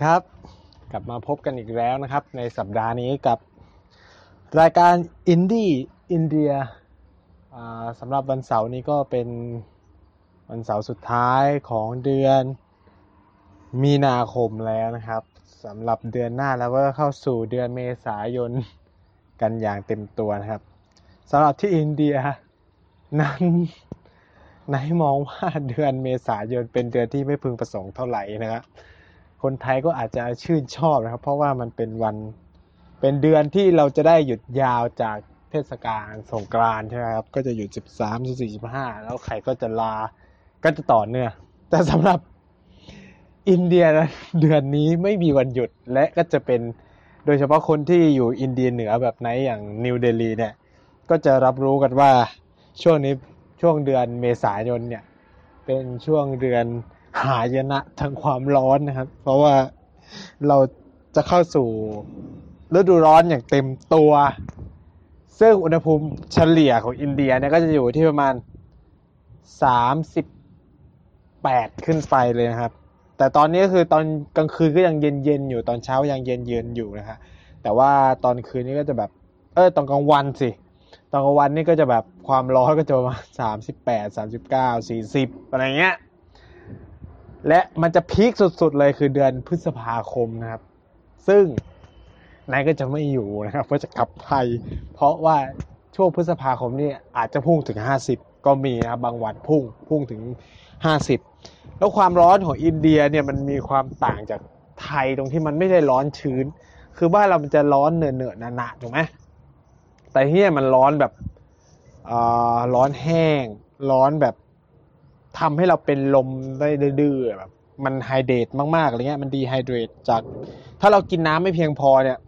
ดีครับ กลับมาพบกันอีกแล้วนะครับ ในสัปดาห์นี้กับ รายการอินดี้อินเดียสำหรับวันเสาร์นี้ก็เป็นวันเสาร์สุดท้ายของเดือนมีนาคมแล้วนะครับสำหรับเดือนหน้าแล้วก็เข้าสู่เดือนเมษายนกันอย่างเต็มตัวนะครับสำหรับที่อินเดียนั้นนายมองว่าเดือนเมษายนเป็นเดือนที่ไม่พึงประสงค์เท่าไหร่นะครับ คนไทยก็อาจจะชื่นชอบนะครับ เพราะว่ามันเป็นวันเป็นเดือนที่เราจะได้หยุดยาวจากเทศกาลสงกรานต์ใช่ไหมครับ ก็จะหยุด 13 14 15 แล้วใครก็จะลาก็จะต่อเนื่องแต่สำหรับอินเดียเดือนนี้ไม่มีวันหยุดและก็จะเป็นโดยเฉพาะคนที่อยู่อินเดียเหนือแบบไหนอย่างนิวเดลีเนี่ย ก็จะรับรู้กันว่าช่วงนี้ช่วงเดือนเมษายนเนี่ย เป็นช่วงเดือน หายนะทางความร้อนนะครับ เพราะว่าเราจะเข้าสู่ฤดูร้อนอย่างเต็มตัว ซึ่งอุณหภูมิเฉลี่ยของอินเดียเนี่ยก็จะอยู่ที่ประมาณสามสิบแปดขึ้นไปเลยนะครับ แต่ตอนนี้ก็คือตอนกลางคืนก็ยังเย็นเย็นอยู่ตอนเช้ายังเย็นเย็นอยู่นะครับแต่ว่าตอนคืนนี้ก็จะแบบเออตอนกลางวันสิตอนกลางวันนี่ก็จะแบบความร้อนก็จะประมาณสามสิบแปดสามสิบเก้าสี่สิบอะไรเงี้ย และมันจะพีคสุดๆเลยคือเดือนพฤษภาคมนะครับ ซึ่งนายก็จะไม่อยู่นะครับเพราะจะกลับไทย เพราะว่าช่วงพฤษภาคมนี่อาจจะพุ่งถึงห้าสิบก็มีนะครับบางวันพุ่งพุ่งถึงห้าสิบแล้วความร้อนของอินเดียเนี่ยมันมีความต่างจากไทยตรงที่มันไม่ได้ร้อนชื้น คือบ้านเรามันจะร้อนเหนอะๆหนะๆถูกไหมแต่ที่นี่มันร้อนแบบร้อนแห้ง ร้อนแบบ ทำให้เราเป็นลมได้ดื้อแบบมัน hydrate มากๆอะไรเงี้ยมัน dehydrate จาก ถ้าเรากินน้ำไม่เพียงพอเนี่ย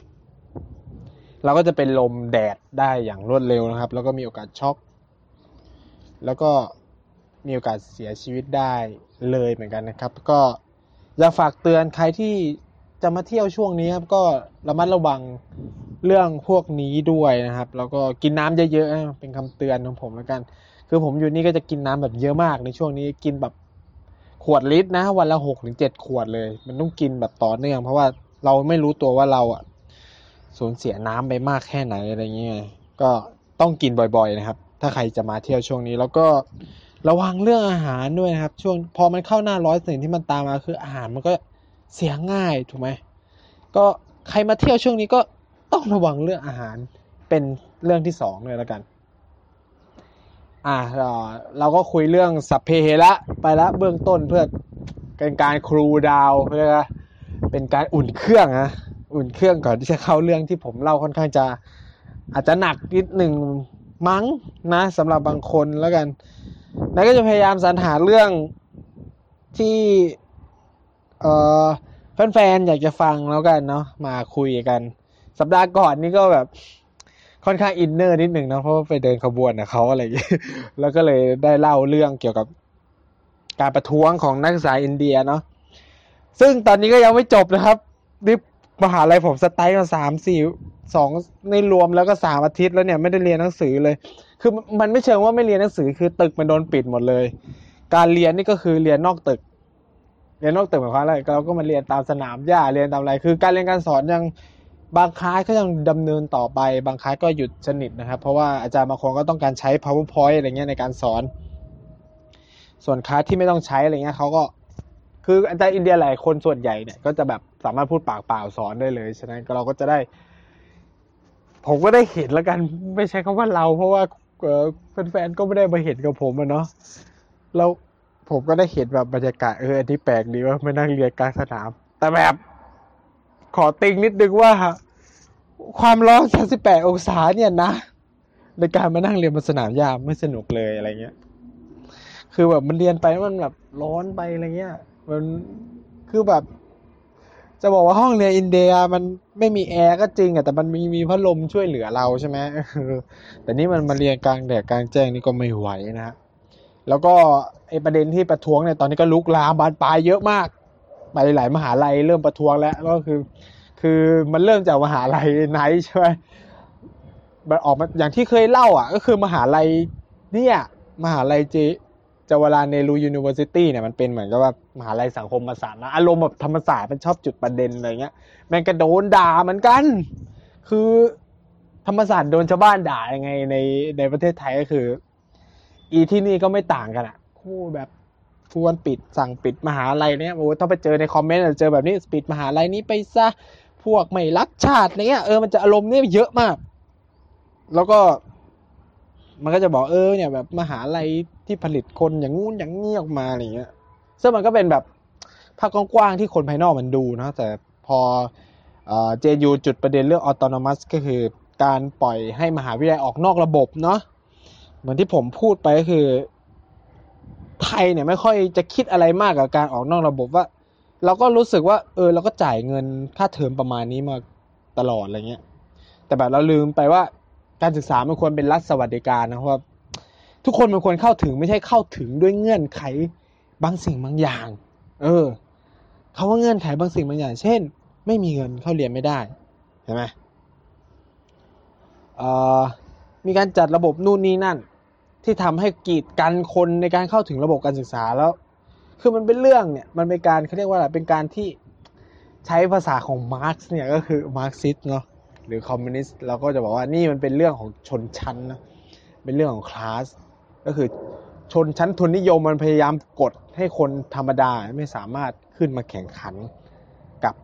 เราก็จะเป็นลมแดดได้อย่างรวดเร็วนะครับ แล้วก็มีโอกาสช็อก แล้วก็มีโอกาสเสียชีวิตได้เลยเหมือนกันนะครับ ก็อยากฝากเตือนใครที่จะมาเที่ยวช่วงนี้ครับก็ระมัดระวังเรื่องพวกนี้ด้วยนะครับ แล้วก็กินน้ำเยอะๆเป็นคำเตือนของผมแล้วกัน คือผมอยู่นี่ก็จะกินน้ำแบบเยอะมากในช่วงนี้กินแบบขวดลิตรนะ วันละหกถึงเจ็ดขวดเลย มันต้องกินแบบต่อเนื่อง เพราะว่าเราไม่รู้ตัวว่าเราอะสูญเสียน้ำไปมากแค่ไหนอะไรเงี้ยก็ต้องกินบ่อยๆนะครับ ถ้าใครจะมาเที่ยวช่วงนี้ แล้วก็ระวังเรื่องอาหารด้วยนะครับ ช่วงพอมันเข้าหน้าร้อนสิ่งที่มันตามมาคืออาหารมันก็เสียง่ายถูกไหมก็ใครมาเที่ยวช่วงนี้ก็ต้องระวังเรื่องอาหารเป็นเรื่องที่สองเลยแล้วกัน อ่าเราก็คุยเรื่องสัพเพเหระไปแล้วเบื้องต้นเพื่อเป็นการครูดาวเพื่อเป็นการอุ่นเครื่องนะอุ่นเครื่องก่อนที่จะเข้าเรื่องที่ผมเล่าค่อนข้างจะ อาจจะหนักนิดหนึ่งมั้งนะสำหรับบางคนแล้วกันนายก็จะพยายามสรรหาเรื่องที่เอ่อแฟนๆอยากจะฟังแล้วกันเนาะมาคุยกัน สัปดาห์ก่อนนี่ก็แบบ ค่อนข้างอินเนอร์นิดหนึ่งนะเพราะว่าไปเดินขบวนกับเขาอะไรอย่างเงี้ยแล้วก็เลยได้เล่าเรื่องเกี่ยวกับการประท้วงของนักศึกษาอินเดียเนาะซึ่งตอนนี้ก็ยังไม่จบนะครับนี่มหาลัยผมสไตล์มาสามสี่สองในรวมแล้วก็สามอาทิตย์แล้วเนี่ยไม่ได้เรียนหนังสือเลย คือมันไม่เชิงว่าไม่เรียนหนังสือคือตึกมันโดนปิดหมดเลย การเรียนนี่ก็คือเรียนนอกตึก เรียนนอกตึกหมายความอะไรเราก็มาเรียนตามสนามหญ้าเรียนตามอะไร คือการเรียนการสอนยัง บางคลาสก็ยังดำเนินต่อไป บางคลาสก็หยุดสนิทนะครับ เพราะว่าอาจารย์บางคนก็ต้องการใช้ powerpoint อะไรเงี้ยในการสอน ส่วนคลาสที่ไม่ต้องใช้อะไรเงี้ยเขาก็คืออาจารย์อินเดียหลายคนส่วนใหญ่เนี่ยก็จะแบบสามารถพูดปากเปล่าสอนได้เลย ฉะนั้นเราก็จะได้ ผมก็ได้เห็นแล้วกัน ไม่ใช่คำว่าเรา เพราะว่าแฟนๆก็ไม่ได้มาเห็นกับผมอะเนาะแล้วผมก็ได้เห็นแบบบรรยากาศเอออันนี้แปลกดีว่าไม่นั่งเรียนกลางสนาม แต่แบบ ขอติงนิดนึงว่า ความร้อน38องศาเนี่ยนะในการมานั่งเรียนบนสนามหญ้าไม่สนุกเลยอะไรเงี้ย คือแบบมันเรียนไปมันแบบร้อนไปอะไรเงี้ย มันคือแบบ จะบอกว่าห้องเรียนอินเดียมันไม่มีแอร์ก็จริงอะแต่มันมีมีพัดลมช่วยเหลือเราใช่ไหมแต่นี่มันมาเรียนกลางแดดกลางแจ้งนี่ก็ไม่ไหวนะฮะแล้วก็ไอ้ประเด็นที่ประท้วงเนี่ยตอนนี้ก็ลุกลามบานปลายเยอะมาก ไปหลายมหาลัยเริ่มประท้วงแล้วก็คือ คือมันเริ่มจากมหาลัยไนท์ใช่ไหมมันออกมาอย่างที่เคยเล่าอะ ก็คือมหาลัยเนี่ยมหาลัย Jawaharlal Nehru University เนี่ยมันเป็นเหมือนกับว่ามหาลัยสังคมศาสตร์นะอารมณ์แบบธรรมศาสตร์มันชอบจุดประเด็นอะไรเงี้ยแม่งก็โดนด่าเหมือนกัน คือธรรมศาสตร์โดนชาวบ้านด่ายังไงในในประเทศไทยก็คือ ไอ้ที่นี่ก็ไม่ต่างกันอะคู่แบบ ทวนปิดสั่งปิดมหาลัยเนี่ยโอ้ต้องไปเจอในคอมเมนต์เจอแบบนี้ปิดมหาลัยนี้ไปซะพวกไม่รักชาติอะไรเงี้ยเออมันจะอารมณ์เนี่ยเยอะมาก แล้วก็ มันก็จะบอกเออเนี่ยแบบมหาลัยที่ผลิตคนอย่างงู้นอย่างนี้ออกมาอะไรเงี้ยซึ่งมันก็เป็นแบบภาพกว้างๆที่คนภายนอกมันดูนะแต่พอเจยูจุดประเด็นเรื่องออโตนมัสก็คือการปล่อยให้มหาวิทยาลัยออกนอกระบบเนาะเหมือนที่ผมพูดไปก็คือ ไทยเนี่ยไม่ค่อยจะคิดอะไรมากกับการออกนอกระบบว่า เราก็รู้สึกว่า เออเราก็จ่ายเงินค่าเทอมประมาณนี้มาตลอดอะไรเงี้ย แต่แบบเราลืมไปว่าการศึกษามันควรเป็นรัฐสวัสดิการนะเพราะทุกคนมันควรเข้าถึงไม่ใช่เข้าถึงด้วยเงื่อนไขบางสิ่งบางอย่าง เออเขาว่าเงื่อนไขบางสิ่งบางอย่าง เช่น ไม่มีเงินเข้าเรียนไม่ได้เห็นไหมมีการจัดระบบนู่นนี่นั่น ที่ทำให้กีดกันคนในการเข้าถึงระบบการศึกษาแล้ว คือมันเป็นเรื่องเนี่ยมันเป็นการเขาเรียกว่าอะไรเป็นการที่ใช้ภาษาของมาร์กซ์เนี่ยก็คือมาร์กซิสเนาะหรือคอมมิวนิสต์เราก็จะบอกว่านี่มันเป็นเรื่องของชนชั้นนะเป็นเรื่องของคลาสก็คือชนชั้นทุนนิยมมันพยายามกดให้คนธรรมดาไม่สามารถขึ้นมาแข่งขันกับ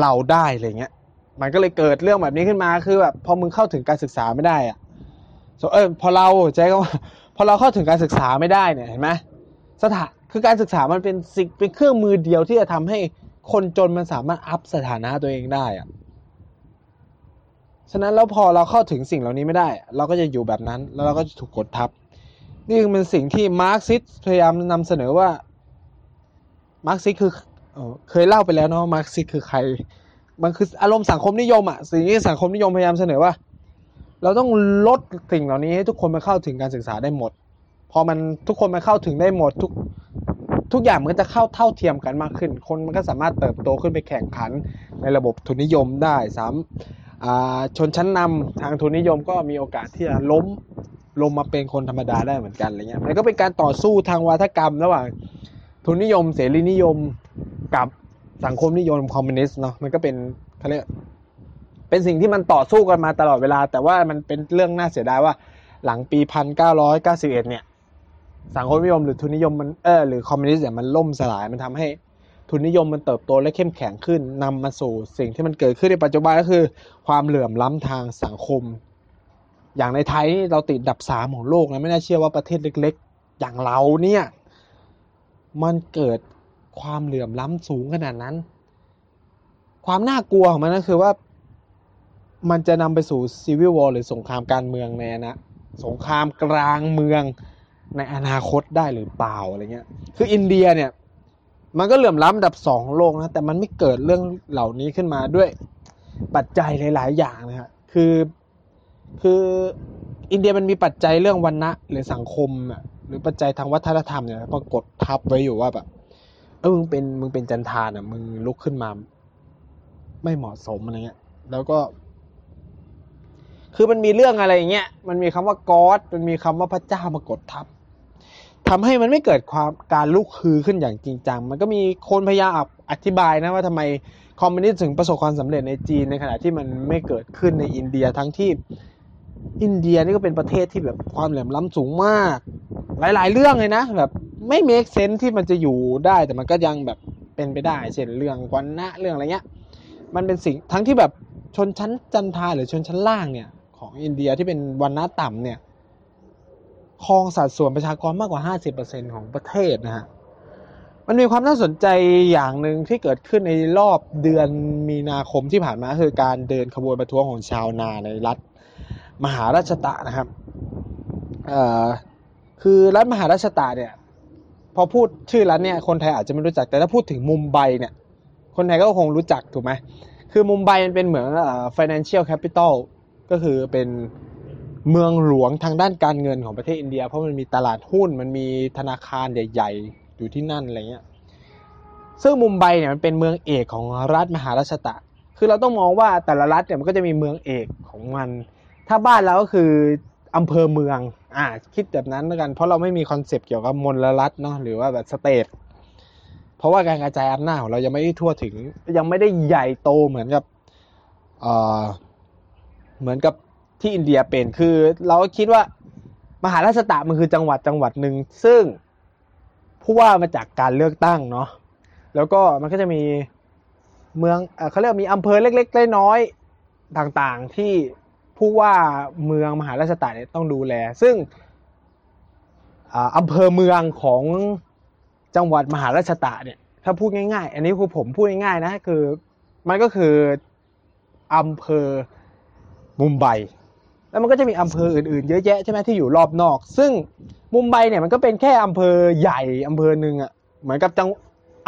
เราได้อะไรเงี้ย มันก็เลยเกิดเรื่องแบบนี้ขึ้นมาคือแบบพอมึงเข้าถึงการศึกษาไม่ได้อะ เออพอเราใจก็ว่าพอเราเข้าถึงการศึกษาไม่ได้เนี่ยเห็นไหมสถานคือการศึกษามันเป็นสิ่งเป็นเครื่องมือเดียวที่จะทำให้คนจนมันสามารถ up สถานะตัวเองได้อะฉะนั้นแล้วพอเราเข้าถึงสิ่งเหล่านี้ไม่ได้ เราก็จะอยู่แบบนั้นแล้วเราก็จะถูกกดทับ นี่คือเป็นสิ่งที่มาร์กซิสพยายามนำเสนอว่ามาร์กซิสคือเคยเล่าไปแล้วเนาะมาร์กซิสคือใคร มันคืออารมณ์สังคมนิยมอะสิ่งที่สังคมนิยมพยายามเสนอว่า เราต้องลดสิ่งเหล่านี้ให้ทุกคนมาเข้าถึงการศึกษาได้หมด พอมันทุกคนมาเข้าถึงได้หมดทุกทุกอย่างมันก็จะเข้าเท่าเทียมกันมากขึ้น คนมันก็สามารถเติบโตขึ้นไปแข่งขันในระบบทุนนิยมได้สามชนชั้นนำทางทุนนิยมก็มีโอกาสที่จะล้มลงมาเป็นคนธรรมดาได้เหมือนกันอะไรเงี้ยมันก็เป็นการต่อสู้ทางวัฒกรรมระหว่างทุนนิยม เสรีนิยมกับสังคมนิยมคอมมิวนิสต์เนาะมันก็เป็นเขาเรียก เป็นสิ่งที่มันต่อสู้กันมาตลอดเวลา แต่ว่ามันเป็นเรื่องน่าเสียดายว่า หลังปีพันเก้าร้อยเก้าสิบเอ็ดเนี่ย สังคมนิยมหรือทุนนิยมมันเออหรือคอมมิวนิสต์เนี่ยมันล่มสลายมันทำให้ทุนนิยมมันเติบโตและเข้มแข็งขึ้นนำมาสู่สิ่งที่มันเกิดขึ้นในปัจจุบันก็คือ ความเหลื่อมล้ำทางสังคม อย่างในไทยเราติดดับสามของโลกนะไม่น่าเชื่อว่าประเทศเล็ก ๆ อย่างเราเนี่ยมันเกิดความเหลื่อมล้ำสูงขนาดนั้น ความน่ากลัวของมันก็คือว่า มันจะนำไปสู่ซีวิลวอร์หรือสงครามการเมืองในนะสงครามกลางเมืองในอนาคตได้หรือเปล่าอะไรเงี้ย คืออินเดียเนี่ย มันก็เหลื่อมล้ำอันดับสองโลกนะ แต่มันไม่เกิดเรื่องเหล่านี้ขึ้นมาด้วยปัจจัยหลาย ๆ อย่างนะครับคือ คืออินเดียมันมีปัจจัยเรื่องวันณะหรือสังคมอะ หรือปัจจัยทางวัฒนธรรมเนี่ยปรากฏทับไว้อยู่ว่าแบบ เออ มึงเป็น มึงเป็นจันทานอะ มึงลุกขึ้นมา ไม่เหมาะสมอะไรเงี้ย แล้วก็ คือมันมีเรื่องอะไรอย่างเงี้ย มันมีคำว่ากอดมันมีคำว่าพระเจ้ามากดทับทำให้มันไม่เกิดความการลุกฮือขึ้นอย่างจริงจัง มันก็มีคนพยายามอธิบายนะว่าทำไมคอมมิวนิสต์ถึงประสบความสำเร็จในจีนในขณะที่มันไม่เกิดขึ้นในอินเดียทั้งที่อินเดียนี่ก็เป็นประเทศที่แบบความเหลื่อมล้ำสูงมาก หลาย ๆ เรื่องเลยนะ แบบไม่เมคเซนที่มันจะอยู่ได้แต่มันก็ยังแบบเป็นไปได้ เช่นเรื่องวันนะเรื่องอะไรเงี้ย มันเป็นสิ่งทั้งที่แบบชนชั้นจันทาหรือชนชั้นล่างเนี่ย องอินเดียที่เป็นวันนะต่ำเนี่ยครองสัดส่วนประชากรมากกว่า 50%ของประเทศนะฮะมันมีความน่าสนใจอย่างหนึ่งที่เกิดขึ้นในรอบเดือนมีนาคมที่ผ่านมาคือการเดินขบวนประท้วงของชาวนาในรัฐมหาราชตะนะครับคือรัฐมหาราชตะเนี่ยพอพูดชื่อรัฐเนี่ยคนไทยอาจจะไม่รู้จักแต่ถ้าพูดถึงมุมไบเนี่ยคนไทยก็คงรู้จักถูกไหมคือมุมไบมันเป็นเหมือน financial capital ก็คือเป็นเมืองหลวงทางด้านการเงินของประเทศอินเดีย เพราะมันมีตลาดหุ้นมันมีธนาคารใหญ่ ๆ อยู่ที่นั่นอะไรเงี้ยซึ่งมุมไบเนี่ยมันเป็นเมืองเอกของรัฐมหาราษฏระ คือเราต้องมองว่าแต่ละรัฐเนี่ยมันก็จะมีเมืองเอกของมัน ถ้าบ้านเราก็คืออำเภอเมืองอ่าคิดแบบนั้นแล้วกัน เพราะเราไม่มี concept เกี่ยวกับมลรัฐเนาะหรือว่าแบบ state เพราะว่าการกระจายอำนาจของเรายังไม่ได้ทั่วถึงยังไม่ได้ใหญ่โตเหมือนกับเอ่อ เหมือนกับที่อินเดียเป็นคือ เราคิดว่ามหาราษฏระมันคือจังหวัดจังหวัดหนึ่งซึ่งผู้ว่ามาจากการเลือกตั้งเนาะแล้วก็มันก็จะมีเมืองเขาเรียกมีอำเภอเล็กๆน้อยๆต่างๆที่ผู้ว่าเมืองมหาราชตะเนี่ยต้องดูแล ซึ่งอ่าอำเภอเมืองของจังหวัดมหาราชตะเนี่ยถ้าพูดง่าย ๆ อันนี้คือผมพูดง่ายๆนะคือมันก็คืออำเภอ มุมไบแล้วมันก็จะมีอำเภออื่นๆ เยอะแยะใช่ไหมที่อยู่รอบนอก ซึ่งมุมไบเนี่ยมันก็เป็นแค่อำเภอใหญ่อำเภอหนึ่งอะเหมือนกับจัง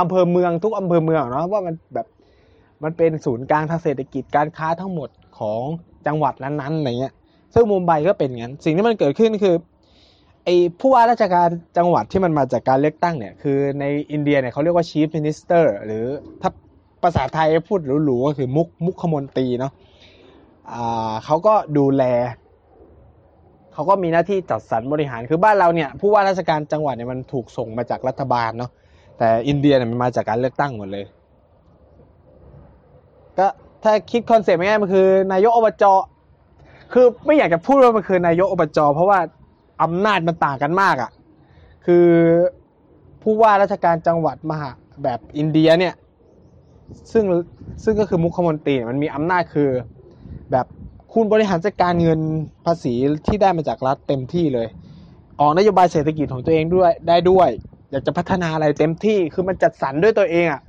อำเภอเมืองทุกอำเภอเมืองเนาะว่ามันแบบมันเป็นศูนย์กลางทางเศรษฐกิจการค้าทั้งหมดของจังหวัดนั้นๆอะไรเงี้ยซึ่งมุมไบก็เป็นอย่างนั้น สิ่งที่มันเกิดขึ้นคือไอ้ผู้ว่าราชการจังหวัดที่มันมาจากการเลือกตั้งเนี่ย คือในอินเดียเนี่ยเขาเรียกว่า chief minister หรือถ้าภาษาไทยพูดหรูๆก็คือมุกมุขมนตรีเนาะ เขาก็ดูแลเขาก็มีหน้าที่จัดสรรบริหารคือบ้านเราเนี่ยผู้ว่าราชการจังหวัดเนี่ยมันถูกส่งมาจากรัฐบาลเนาะแต่อินเดียเนี่ยมันมาจากการเลือกตั้งหมดเลย ก็ถ้าคิด concept ง่ายๆมันคือ นายกอบจ. คือไม่อยากจะพูดว่ามันคือนายกอบจ. เพราะว่าอำนาจมันต่างกันมากอะ่ะ คือผู้ว่าราชการจังหวัดมหาแบบอินเดียเนี่ย ซึ่งซึ่งก็คือมุขมนตรีมันมีอำนาจคือ คุณบริหารจัดการเงินภาษีที่ได้มาจากรัฐเต็มที่เลย ออกนโยบายเศรษฐกิจของตัวเองด้วยได้ด้วย อยากจะพัฒนาอะไรเต็มที่คือมันจัดสรรด้วยตัวเองอะ่ะ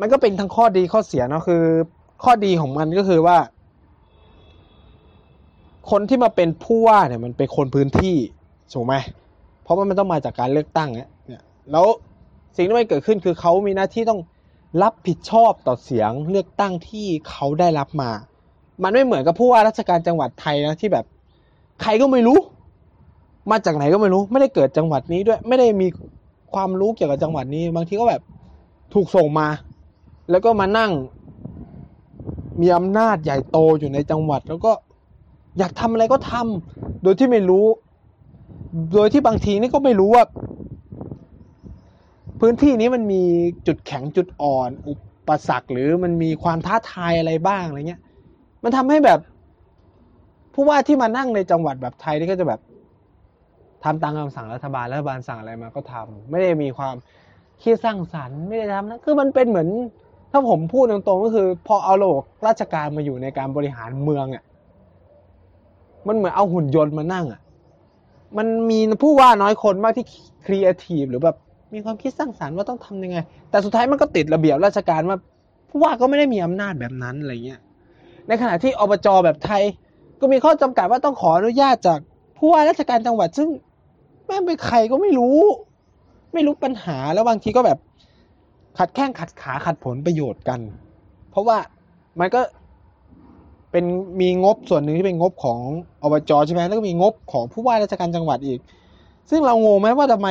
มันก็เป็นทั้งข้อดีข้อเสียเนาะคือ ข้อดีของมันก็คือว่า คนที่มาเป็นผู้ว่าเนี่ยมันเป็นคนพื้นที่ถูกไหมเพราะว่ามันต้องมาจากการเลือกตั้งเนี่ยเนี่ยแล้วสิ่งที่มันเกิดขึ้นคือเขามีหน้าที่ต้องรับผิดชอบต่อเสียงเลือกตั้งที่เขาได้รับมา มันไม่เหมือนกับผู้ว่าราชการจังหวัดไทยนะที่แบบ ใครก็ไม่รู้ มาจากไหนก็ไม่รู้ ไม่ได้เกิดจังหวัดนี้ด้วย ไม่ได้มีความรู้เกี่ยวกับจังหวัดนี้ บางทีก็แบบถูกส่งมา แล้วก็มานั่ง มีอำนาจใหญ่โตอยู่ในจังหวัด แล้วก็อยากทำอะไรก็ทำโดยที่ไม่รู้ โดยที่บางทีนี่ก็ไม่รู้ว่า พื้นที่นี้มันมีจุดแข็งจุดอ่อน อุปสรรคหรือมันมีความท้าทายอะไรบ้างอะไรเงี้ย มันทำให้แบบผู้ว่าที่มานั่งในจังหวัดแบบไทยนี่ก็จะแบบทำตามคำสั่งรัฐบาลรัฐบาลสั่งอะไรมาก็ทำไม่ได้มีความคิดสร้างสรรค์ไม่ได้ทำนะคือมันเป็นเหมือน ถ้าผมพูดตรงๆก็คือ พอเอาระบบราชการมาอยู่ในการบริหารเมืองอะมันเหมือนเอาหุ่นยนต์มานั่งอะมันมีผู้ว่าน้อยคนมากที่ครีเอทีฟหรือแบบมีความคิดสร้างสรรค์ว่าต้องทำยังไง แต่สุดท้ายมันก็ติดระเบียบราชการว่าผู้ว่าก็ไม่ได้มีอำนาจแบบนั้นอะไรเงี้ย ในขณะที่อบจแบบไทย ก็มีข้อจำกัดว่าต้องขออนุญาตจากผู้ว่าราชการจังหวัดซึ่งแม่เป็นใครก็ไม่รู้ ไม่รู้ปัญหาแล้วบางทีก็แบบ ขัดแข้งขัดขาขัดผลประโยชน์กัน เพราะว่ามันก็เป็นมีงบส่วนหนึ่งที่เป็นงบของอบจใช่ไหมแล้วก็มีงบของผู้ว่าราชการจังหวัดอีก ซึ่งเรางงไหมว่าทำไม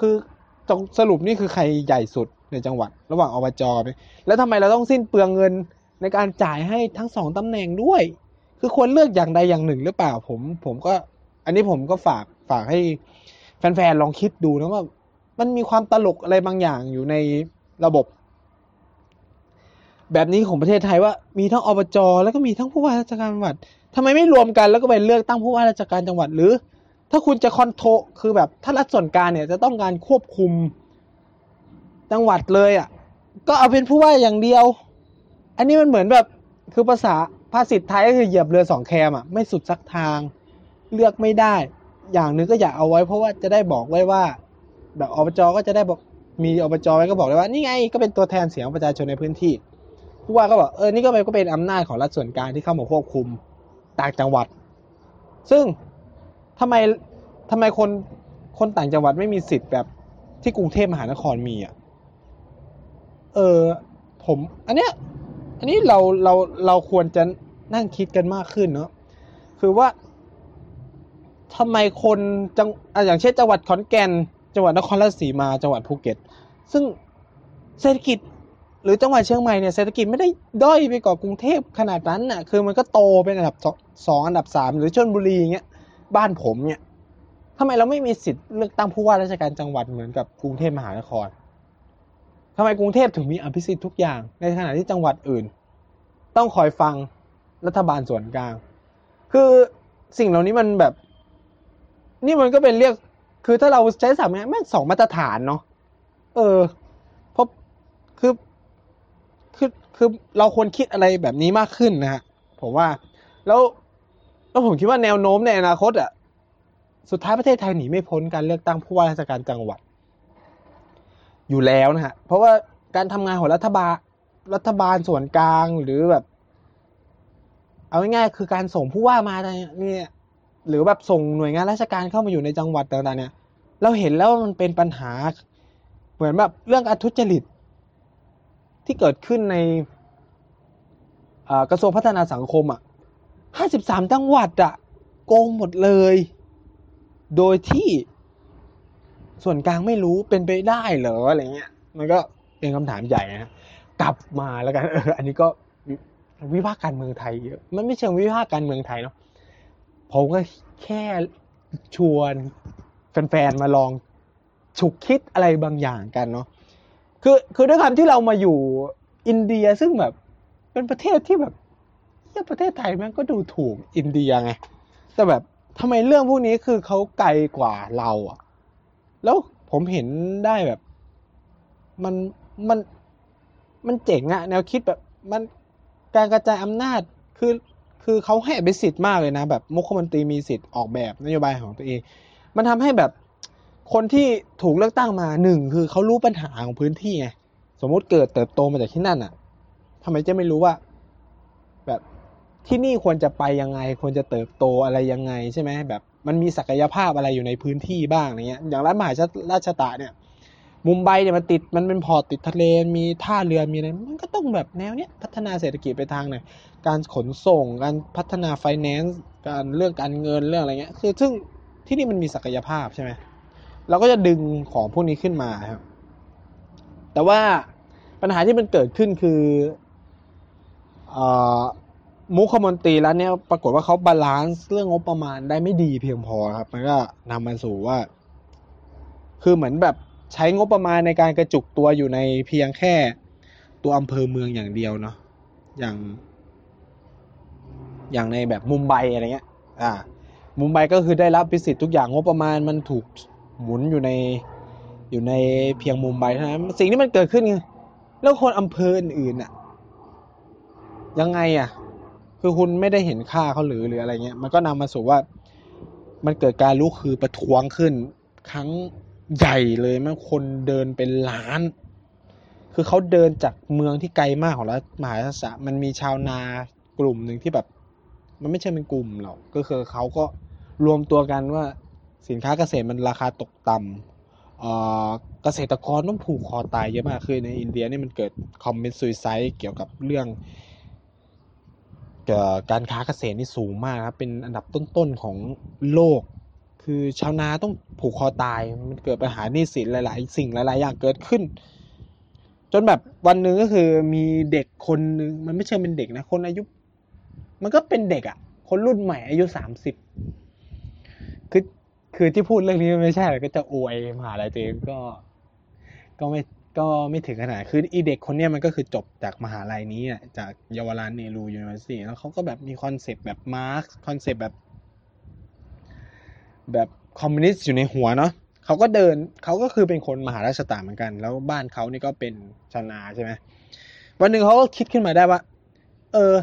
คือตรงสรุปนี่คือใครใหญ่สุดในจังหวัด ระหว่างอบจไปแล้วทำไมเราต้องสิ้นเปลืองเงิน ในการจ่ายให้ทั้งสองตำแหน่งด้วย คือควรเลือกอย่างใดอย่างหนึ่งหรือเปล่าผมผมก็ อันนี้ผมก็ฝากฝากให้แฟนๆลองคิดดูนะว่า มันมีความตลกอะไรบางอย่างอยู่ในระบบ แบบนี้ของประเทศไทยว่ามีทั้งอบจแล้วก็มีทั้งผู้ว่าราชการจังหวัดทำไมไม่รวมกันแล้วก็ไปเลือกตั้งผู้ว่าราชการจังหวัดหรือ ถ้าคุณจะคอนโทรคือแบบถ้ารัฐส่วนกลางเนี่ยจะต้องการควบคุมจังหวัดเลยอะ ก็เอาเป็นผู้ว่าอย่างเดียว อันนี้มันเหมือนแบบคือภาษาภาษิตไทยก็คือเหยียบเรือสองแคมอะไม่สุดสักทางเลือกไม่ได้ อย่างหนึ่งก็อยากเอาไว้ เพราะว่าจะได้บอกไว้ว่า แบบอบจก็จะได้บอกมีอบจไว้ก็บอกเลยว่า นี่ไงก็เป็นตัวแทนเสียงประชาชนในพื้นที่ผู้ว่าก็บอกเออนี่ก็เป็นก็เป็นอำนาจของรัฐส่วนกลางที่เข้ามาควบคุมต่างจังหวัด ซึ่งทำไมทำไมคนคนต่างจังหวัดไม่มีสิทธิ์แบบที่กรุงเทพมหานครมีอะเออผม อันเนี้ย อันนี้เราเราเราควรจะนั่งคิดกันมากขึ้นเนาะคือว่าทำไมคนจังอะอย่างเช่นจังหวัดขอนแก่น จังหวัดนครราชสีมาจังหวัดภูเก็ต ซึ่งเศรษฐกิจหรือจังหวัดเชียงใหม่เนี่ยเศรษฐกิจไม่ได้ด้อยไปกว่ากรุงเทพขนาดนั้นน่ะคือมันก็โตเป็นอันดับสองอันดับสามหรือชลบุรีเงี้ยบ้านผมเนี่ยทำไมเราไม่มีสิทธิ์เลือกตั้งผู้ว่าราชการจังหวัดเหมือนกับกรุงเทพมหานคร ทำไมกรุงเทพถึงมีอภิสิทธิ์ทุกอย่าง ในขณะที่จังหวัดอื่น ต้องคอยฟังรัฐบาลส่วนกลาง คือสิ่งเหล่านี้มันแบบ นี่มันก็เป็นเรียก คือถ้าเราใช้สามแม่งสองมาตรฐานเนาะเออเพราะคือคือคือเราควรคิดอะไรแบบนี้มากขึ้นนะฮะผมว่า แล้วแล้วผมคิดว่าแนวโน้มในอนาคตอะสุดท้ายประเทศไทยหนีไม่พ้นการเลือกตั้งผู้ว่าราชการจังหวัด อยู่แล้วนะฮะเพราะว่าการทำงานของรัฐบาลรัฐบาลส่วนกลางหรือแบบ เอาง่ายๆคือการส่งผู้ว่ามาเนี่ยหรือแบบส่งหน่วยงานราชการเข้ามาอยู่ในจังหวัดต่างๆเนี่ย เราเห็นแล้วว่ามันเป็นปัญหา เหมือนแบบเรื่องการทุจริต ที่เกิดขึ้นในกระทรวงพัฒนาสังคมอะห้าสิบสามจังหวัดอะ โกงหมดเลย โดยที่ ส่วนกลางไม่รู้เป็นไปได้เหรออะไรเงี้ย มันก็เป็นคำถามใหญ่นะกลับมาแล้วกันเอออันนี้ก็วิพากษ์การเมืองไทยเยอะมันไม่เชิงวิพากษ์การเมืองไทยเนาะผมก็แค่ชวนแฟนๆมาลองฉุกคิดอะไรบางอย่างกันเนาะคือคือด้วยความที่เรามาอยู่อินเดียซึ่งแบบ เป็นประเทศที่แบบเนี่ยประเทศไทยมันก็ดูถูกอินเดียไงแต่แบบทำไมเรื่องพวกนี้คือเขาไกลกว่าเราอะ แล้วผมเห็นได้แบบ มันมันมันเจ๋งอะแนวคิดแบบ มันการกระจายอำนาจคือคือเขาให้อภิสิทธิ์มากเลยนะ แบบมุขมนตรีมีสิทธิ์ออกแบบนโยบายของตัวเอง มันทำให้แบบคนที่ถูกเลือกตั้งมาหนึ่งคือเขารู้ปัญหาของพื้นที่ไงสมมุติเกิดเติบโตมาจากที่นั่นอะทำไมจะไม่รู้ว่า ที่นี่ควรจะไปยังไง ควรจะเติบโตอะไรยังไงใช่ไหมแบบมันมีศักยภาพอะไรอยู่ในพื้นที่บ้างเนี้ยอย่างรัฐมหาราษฏระเนี่ยมุมไบเนี่ยมันติดมันเป็น port ติดทะเลมีท่าเรือมีอะไรมันก็ต้องแบบแนวเนี้ยพัฒนาเศรษฐกิจไปทางไหนการขนส่ง การพัฒนาไฟแนนซ์การเรื่องการเงินเรื่องอะไรเงี้ยคือซึ่งที่นี่มันมีศักยภาพใช่ไหมเราก็จะดึงของพวกนี้ขึ้นมาครับแต่ว่าปัญหาที่มันเกิดขึ้นคืออ มุขมนตรีแล้วเนี่ยปรากฏว่าเขา balance เรื่องงบประมาณได้ไม่ดีเพียงพอครับ มันก็นำมาสู่ว่า คือเหมือนแบบใช้งบประมาณในการกระจุกตัวอยู่ในเพียงแค่ตัวอำเภอเมืองอย่างเดียวเนาะอย่าง อย่างในแบบมุมไบอะไรเงี้ย อ่า มุมไบก็คือได้รับอภิสิทธิ์ทุกอย่างงบประมาณมันถูกหมุนอยู่ในอยู่ในเพียงมุมไบเท่านั้นสิ่งที่มันเกิดขึ้นไงแล้วคนอำเภออื่นอะ ยังไงอะ คือคุณไม่ได้เห็นค่าเขาหรือหรืออะไรเงี้ย มันก็นำมาสู่ว่า มันเกิดการลุกคือประท้วงขึ้น ครั้งใหญ่เลยมันคนเดินเป็นล้าน คือเขาเดินจากเมืองที่ไกลมากของรัฐมหาสารมันมีชาวนากลุ่มหนึ่งที่แบบ มันไม่ใช่เป็นกลุ่มหรอกก็คือเขาก็รวมตัวกันว่าสินค้าเกษตรมันราคาตกต่ำเกษตรกรต้องผูกคอตายเยอะมากคือในอินเดียนี่มันเกิดคอมเมนต์ซุยไซด์เกี่ยวกับเรื่อง การค้าเกษตรนี่สูงมากครับ เป็นอันดับต้นๆของโลก คือชาวนาต้องผูกคอตาย มันเกิดปัญหาหนี้สินหลาย ๆ สิ่งหลาย ๆ อย่างเกิดขึ้น จนแบบวันหนึ่งก็คือมีเด็กคนนึงมันไม่ใช่เป็นเด็กนะคนอายุ มันก็เป็นเด็กอะ่ะ คนรุ่นใหม่อายุสามสิบคือคือที่พูดเรื่องนี้ไม่ใช่ก็จะอวยมหาลัยตัวเองก็ ก็ไม่ ก็ไม่ถึงขนาด คืออีเด็กคนนี้มันก็คือจบจากมหาลัยนี้อะจาก Jawaharlal Nehru University แล้วเขาก็แบบมี concept แบบ Marx concept แบบ แบบคอมมิวนิสต์อยู่ในหัวเนาะเขาก็เดินเขาก็คือเป็นคนมหาราษฏระเหมือนกัน แล้วบ้านเขานี่ก็เป็นชนาใช่ไหมวันหนึ่งเขาก็คิดขึ้นมาได้ว่า เออ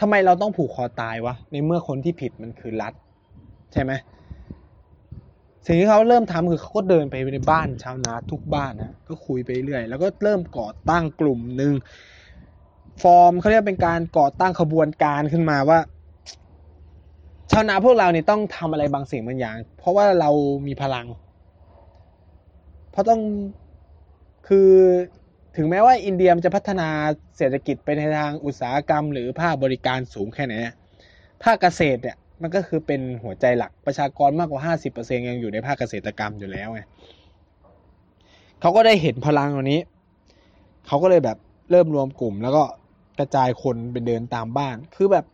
ทำไมเราต้องผูกคอตายวะในเมื่อคนที่ผิดมันคือรัฐ ใช่ไหม สิ่งที่เขาเริ่มทำคือเขาก็เดินไปในบ้านชาวนาทุกบ้านนะก็คุยไปเรื่อยแล้วก็เริ่มก่อตั้งกลุ่มหนึ่งฟอร์มเขาเรียกเป็นการก่อตั้งขบวนการขึ้นมาว่า ชาวนาพวกเราเนี่ยต้องทำอะไรบางสิ่งบางอย่าง เพราะว่าเรามีพลัง เพราะต้องคือถึงแม้ว่าอินเดียมันจะพัฒนาเศรษฐกิจไปในทางอุตสาหกรรม หรือภาคบริการสูงแค่ไหนภาคเกษตรเนี่ย มันก็คือเป็นหัวใจหลักประชากรมากกว่าห้าสิบเปอร์เซ็นยังอยู่ในภาคเกษตรกรรมอยู่แล้วไงเขาก็ได้เห็นพลังตรงนี้ เขาก็เลยแบบเริ่มรวมกลุ่ม แล้วก็กระจายคนไปเดินตามบ้าน คือแบบ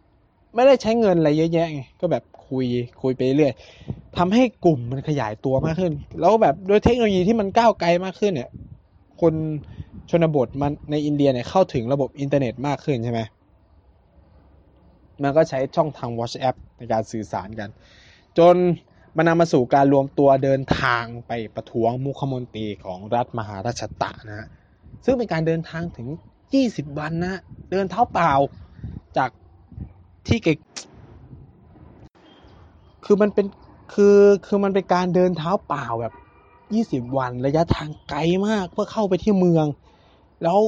ไม่ได้ใช้เงินอะไรเยอะแยะไง ก็แบบคุยคุยไปเรื่อยทำให้กลุ่มมันขยายตัวมากขึ้น แล้วแบบด้วยเทคโนโลยีที่มันก้าวไกลมากขึ้นเนี่ย คนชนบทมันในอินเดียเนี่ยเข้าถึงระบบอินเทอร์เน็ตมากขึ้นใช่ไหม มันก็ใช้ช่องทาง WhatsApp ในการสื่อสารกัน จนมันนำมาสู่การรวมตัวเดินทางไปประท้วงมุขมนตรีของรัฐมหาราชตะนะฮะซึ่งเป็นการเดินทางถึง 20 วันนะเดินเท้าเปล่าจากที่เกคือมันเป็นคือคือมันเป็นการเดินเท้าเปล่าแบบ 20 วันระยะทางไกลมากเพื่อเข้าไปที่เมือง แล้ว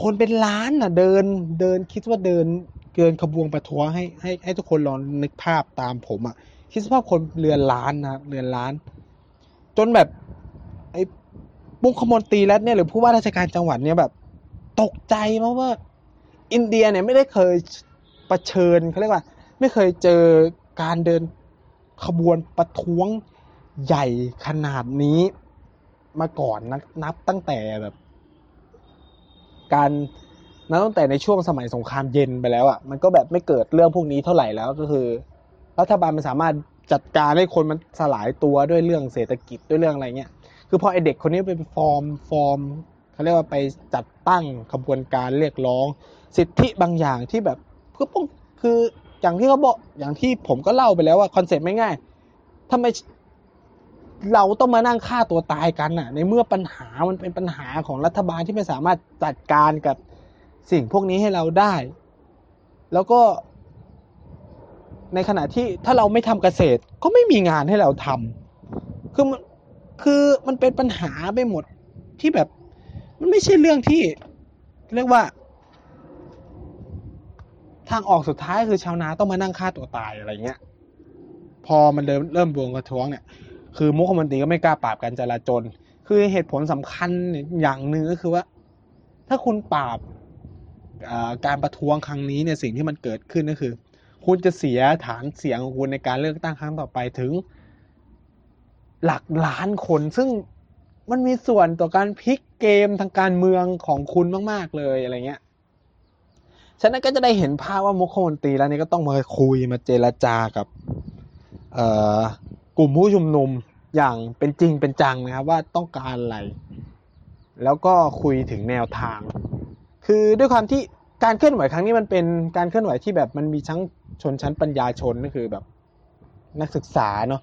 คนเป็นล้านอะเดินเดินคิดว่าเดิน เกินขบวนประท้วงให้ให้ให้ทุกคนลองนึกภาพตามผมอะคิดสภาพคนเรือนล้านนะเรือนล้าน จนแบบไอ้บุคคมนตรีแล้วเนี่ยหรือผู้ว่าราชการจังหวัดเนี่ยแบบ ตกใจเพราะว่า อินเดียเนี่ยไม่ได้เคยประชิญเขาเรียกว่า ไม่เคยเจอการเดินขบวนประท้วงใหญ่ขนาดนี้มาก่อนนับนับตั้งแต่แบบ การ นับตั้งแต่ในช่วงสมัยสงครามเย็นไปแล้วอะ่ะ มันก็แบบไม่เกิดเรื่องพวกนี้เท่าไหร่แล้วก็คือ รัฐบาลมันสามารถจัดการให้คนมันสลายตัวด้วยเรื่องเศรษฐกิจด้วยเรื่องอะไรเงี้ย คือพอไอเด็กคนนี้ไป form form เขาเรียกว่าไปจัดตั้งขบวนการเรียกร้อง สิทธิบางอย่างที่แบบคือป้องคืออย่างที่เขาบอกอย่างที่ผมก็เล่าไปแล้วว่า concept ไม่ง่ายทำไมเราต้องมานั่งฆ่าตัวตายกันน่ะ ในเมื่อปัญหามันเป็นปัญหาของรัฐบาลที่ไม่สามารถจัดการกับ สิ่งพวกนี้ให้เราได้ แล้วก็ ในขณะที่ถ้าเราไม่ทำเกษตร ก็ไม่มีงานให้เราทำคือมันคือมันเป็นปัญหาไปหมดที่แบบ มันไม่ใช่เรื่องที่ เรียกว่า ทางออกสุดท้ายคือชาวนาต้องมานั่งฆ่าตัวตายอะไรเงี้ย พอมันเริ่มเริ่มบวงกระท้วงเนี่ย คือมุขมนตรีก็ไม่กล้าปราบการจราจรคือเหตุผลสำคัญอย่างหนึ่งก็คือว่า ถ้าคุณปราบ การประท้วงครั้งนี้เนี่ยสิ่งที่มันเกิดขึ้นก็คือ คุณจะเสียฐานเสียงของคุณในการเลือกตั้งครั้งต่อไปถึง หลักล้านคน ซึ่งมันมีส่วนต่อการพลิกเกมทางการเมืองของคุณมาก ๆ เลยอะไรเงี้ยฉะนั้นก็จะได้เห็นภาพว่ามุขมนตรีแล้วนี่ก็ต้องมาคุยมาเจรจากับกลุ่มผู้ชุมนุมอย่างเป็นจริงเป็นจังนะครับว่าต้องการอะไร แล้วก็คุยถึงแนวทาง คือด้วยความที่การเคลื่อนไหวครั้งนี้มันเป็นการเคลื่อนไหวที่แบบมันมีทั้งชนชั้นปัญญาชนก็คือแบบนักศึกษาเนาะ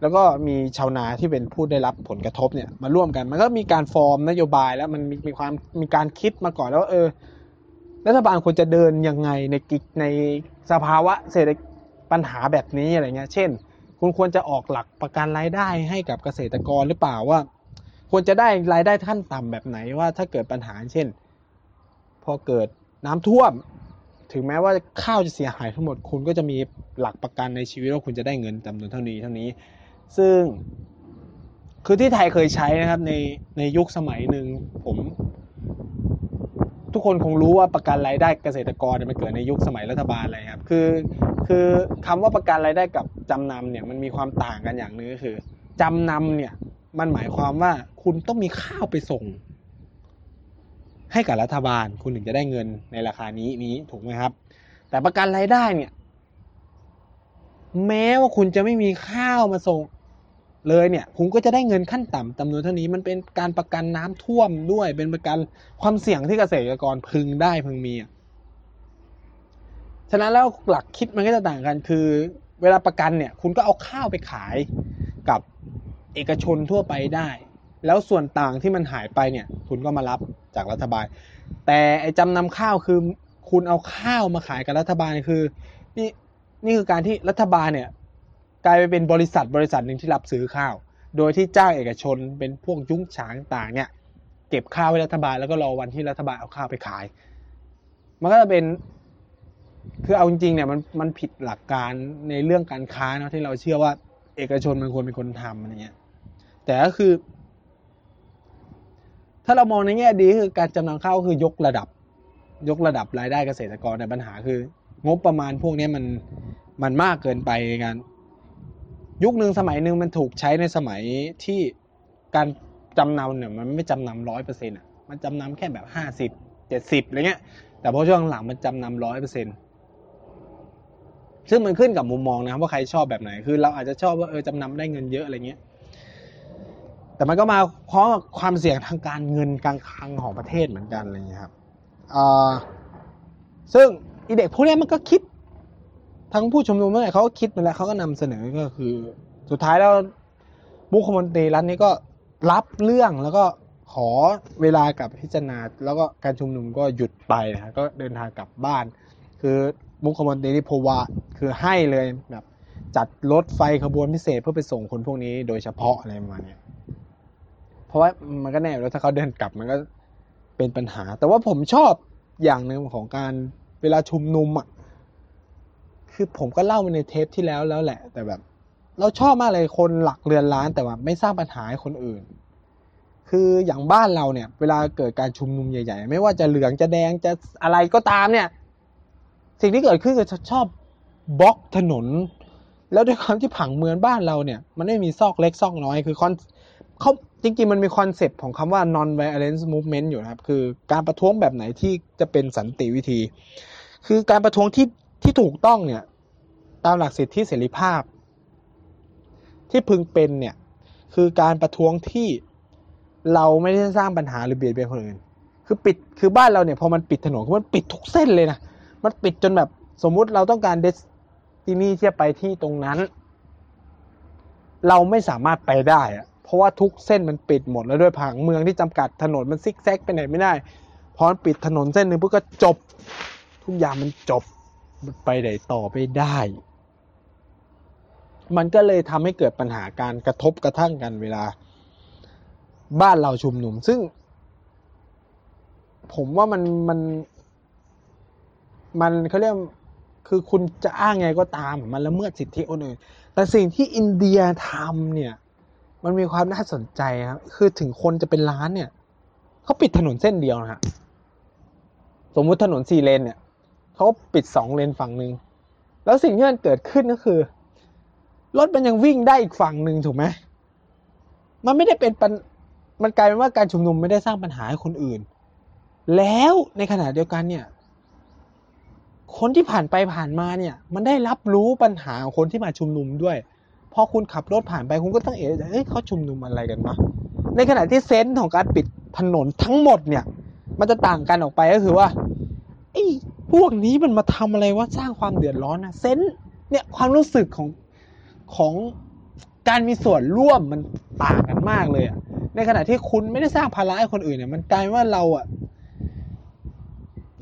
แล้วก็มีชาวนาที่เป็นผู้ได้รับผลกระทบเนี่ยมาร่วมกัน มันก็มีการฟอร์มนโยบายแล้วมันมีมีความมีการคิดมาก่อนแล้วเออรัฐบาลควรจะเดินยังไงในกิจในสภาวะเศรษฐปัญหาแบบนี้อะไรเงี้ย เช่น คุณควรจะออกหลักประกันรายได้ให้กับเกษตรกรหรือเปล่าว่า ควรจะได้รายได้ขั้นต่ำแบบไหนว่าถ้าเกิดปัญหาเช่น พอเกิดน้ำท่วม ถึงแม้ว่าข้าวจะเสียหายทั้งหมดคุณก็จะมีหลักประกันในชีวิตว่าคุณจะได้เงินจำนวนเท่านี้เท่านี้ ซึ่งคือที่ไทยเคยใช้นะครับในในยุคสมัยหนึ่งผม ทุกคนคงรู้ว่าประกันรายได้เกษตรกรมันเกิดในยุคสมัยรัฐบาลอะไรครับคือคือคำว่าประกันรายได้กับจำนำเนี่ยมันมีความต่างกันอย่างนึงก็คือจำนำเนี่ยมันหมายความว่าคุณต้องมีข้าวไปส่ง ให้กับรัฐบาลคุณถึงจะได้เงินในราคานี้นี้ถูกไหมครับ แต่ประกันรายได้เนี่ย แม้ว่าคุณจะไม่มีข้าวมาส่งเลยเนี่ยคุณก็จะได้เงินขั้นต่ำจำนวนเท่านี้มันเป็นการประกันน้ำท่วมด้วย เป็นประกันความเสี่ยงที่เกษตรกรพึงได้พึงมีฉะนั้นแล้วหลักคิดมันก็จะต่างกันคือ เวลาประกันเนี่ย คุณก็เอาข้าวไปขายกับเอกชนทั่วไปได้ แล้วส่วนต่างที่มันหายไปเนี่ย คุณก็มารับจากรัฐบาล แต่ไอ้จำนำข้าวคือคุณเอาข้าวมาขายกับรัฐบาลคือ นี่นี่คือการที่รัฐบาลเนี่ย กลายไปเป็นบริษัทบริษัทหนึ่งที่รับซื้อข้าว โดยที่จ้างเอกชนเป็นพวกยุ้งฉางต่างเนี่ยเก็บข้าวให้รัฐบาลแล้วก็รอวันที่รัฐบาลเอาข้าวไปขาย มันก็จะเป็นคือเอาจริงๆเนี่ยมันมันผิดหลักการในเรื่องการค้าเนาะที่เราเชื่อว่าเอกชนมันควรเป็นคนทำอะไรเงี้ย แต่ก็คือ ถ้าเรามองในแง่ดีคือการจำนำข้าวคือยกระดับ ยกระดับรายได้เกษตรกรในปัญหาคือ งบประมาณพวกนี้มันมันมากเกินไปกัน ยุคหนึ่งสมัยหนึ่งมันถูกใช้ในสมัยที่การจำนำเนี่ยมันไม่จำนำร้อยเปอร์เซ็นต์อะมันจำนำแค่แบบห้าสิบเจ็ดสิบอะไรเงี้ย แต่พอช่วงหลังมันจำนำร้อยเปอร์เซ็นต์ซึ่งมันขึ้นกับมุมมองนะครับว่าใครชอบแบบไหน คือเราอาจจะชอบว่าเออจำนำได้เงินเยอะอะไรเงี้ย แต่มันก็มาพร้อมกับความเสี่ยงทางการเงินการคลังของประเทศเหมือนกันอะไรเงี้ยครับซึ่งอีเด็กพวกนี้มันก็คิด ทั้งผู้ชุมนุมเมื่อไหร่เขาก็คิดมาแล้วเขาก็นำเสนอก็คือ สุดท้ายแล้วมุขมนตรีรัฐนี้ก็รับเรื่องแล้วก็ขอเวลากับพิจารณา แล้วก็การชุมนุมก็หยุดไปนะก็เดินทางกลับบ้าน คือมุขมนตรีที่โพวาคือให้เลยแบบจัดรถไฟขบวนพิเศษเพื่อไปส่งคนพวกนี้โดยเฉพาะอะไรประมาณนี้ เพราะว่ามันก็แน่แล้วถ้าเขาเดินกลับมันก็เป็นปัญหา แต่ว่าผมชอบอย่างหนึ่งของการเวลาชุมนุมอะคือผมก็เล่าไปในเทปที่แล้วแล้วแหละ แต่แบบ เราชอบมากเลยคนหลักเรือนล้านแต่ว่าไม่สร้างปัญหาให้คนอื่น คืออย่างบ้านเราเนี่ย เวลาเกิดการชุมนุมใหญ่ ๆ ไม่ว่าจะเหลืองจะแดงจะอะไรก็ตามเนี่ย สิ่งที่เกิดขึ้นคือชอบบล็อกถนน แล้วด้วยความที่ผังเมืองบ้านเราเนี่ย มันไม่มีซอกเล็กซอกน้อยคือคอนเขา จริงๆ มันมี concept ของคำว่า non violence movement อยู่นะครับ คือการประท้วงแบบไหนที่จะเป็นสันติวิธี คือการประท้วงที่ที่ถูกต้องเนี่ย ตามหลักสิทธิเสรีภาพ ที่พึงเป็นเนี่ย คือการประท้วงที่เราไม่ได้สร้างปัญหาหรือเบียดเบียนคนอื่น คือปิด คือบ้านเราเนี่ยพอมันปิดถนนมันปิดทุกเส้นเลยนะ มันปิดจนแบบสมมุติเราต้องการเดสตินีที่จะไปที่ตรงนั้น เราไม่สามารถไปได้อะ เพราะว่าทุกเส้นมันปิดหมดแล้วด้วยผังเมืองที่จำกัดถนนมันซิกแซกไปไหนไม่ได้พอมันปิดถนนเส้นหนึ่งปุ๊บก็จบ ทุกอย่างมันจบมันไปไหนต่อไปได้ มันก็เลยทำให้เกิดปัญหาการกระทบกระทั่งกันเวลา บ้านเราชุมนุมซึ่ง ผมว่ามันมันมันเขาเรียกคือคุณจะอ้างไงก็ตามมันละเมิดสิทธิคนอื่นแต่สิ่งที่อินเดียทำเนี่ย มันมีความน่าสนใจครับ คือถึงคนจะเป็นล้านเนี่ยเขาปิดถนนเส้นเดียวนะฮะ สมมุติถนนสี่เลนเนี่ยเขาปิดสองเลนฝั่งหนึ่ง แล้วสิ่งที่มันเกิดขึ้นก็คือ รถมันยังวิ่งได้อีกฝั่งหนึ่งถูกไหม มันไม่ได้เป็นปัญมันกลายเป็นว่าการชุมนุมไม่ได้สร้างปัญหาให้คนอื่น แล้วในขณะเดียวกันเนี่ย คนที่ผ่านไปผ่านมาเนี่ย มันได้รับรู้ปัญหาของคนที่มาชุมนุมด้วย พอคุณขับรถผ่านไปคุณก็ต้องเอ๋เอ้ยเขาชุมนุมอะไรกันวะในขณะที่เซนส์ของการปิดถนนทั้งหมดเนี่ย มันจะต่างกันออกไปก็คือว่าไอ้พวกนี้มันมาทำอะไรว่าสร้างความเดือดร้อนนะเซนส์เนี่ยความรู้สึกของของการมีส่วนร่วมมันต่างกันมากเลยอะในขณะที่คุณไม่ได้สร้างภาระให้คนอื่นเนี่ย มันกลายว่าเราอะ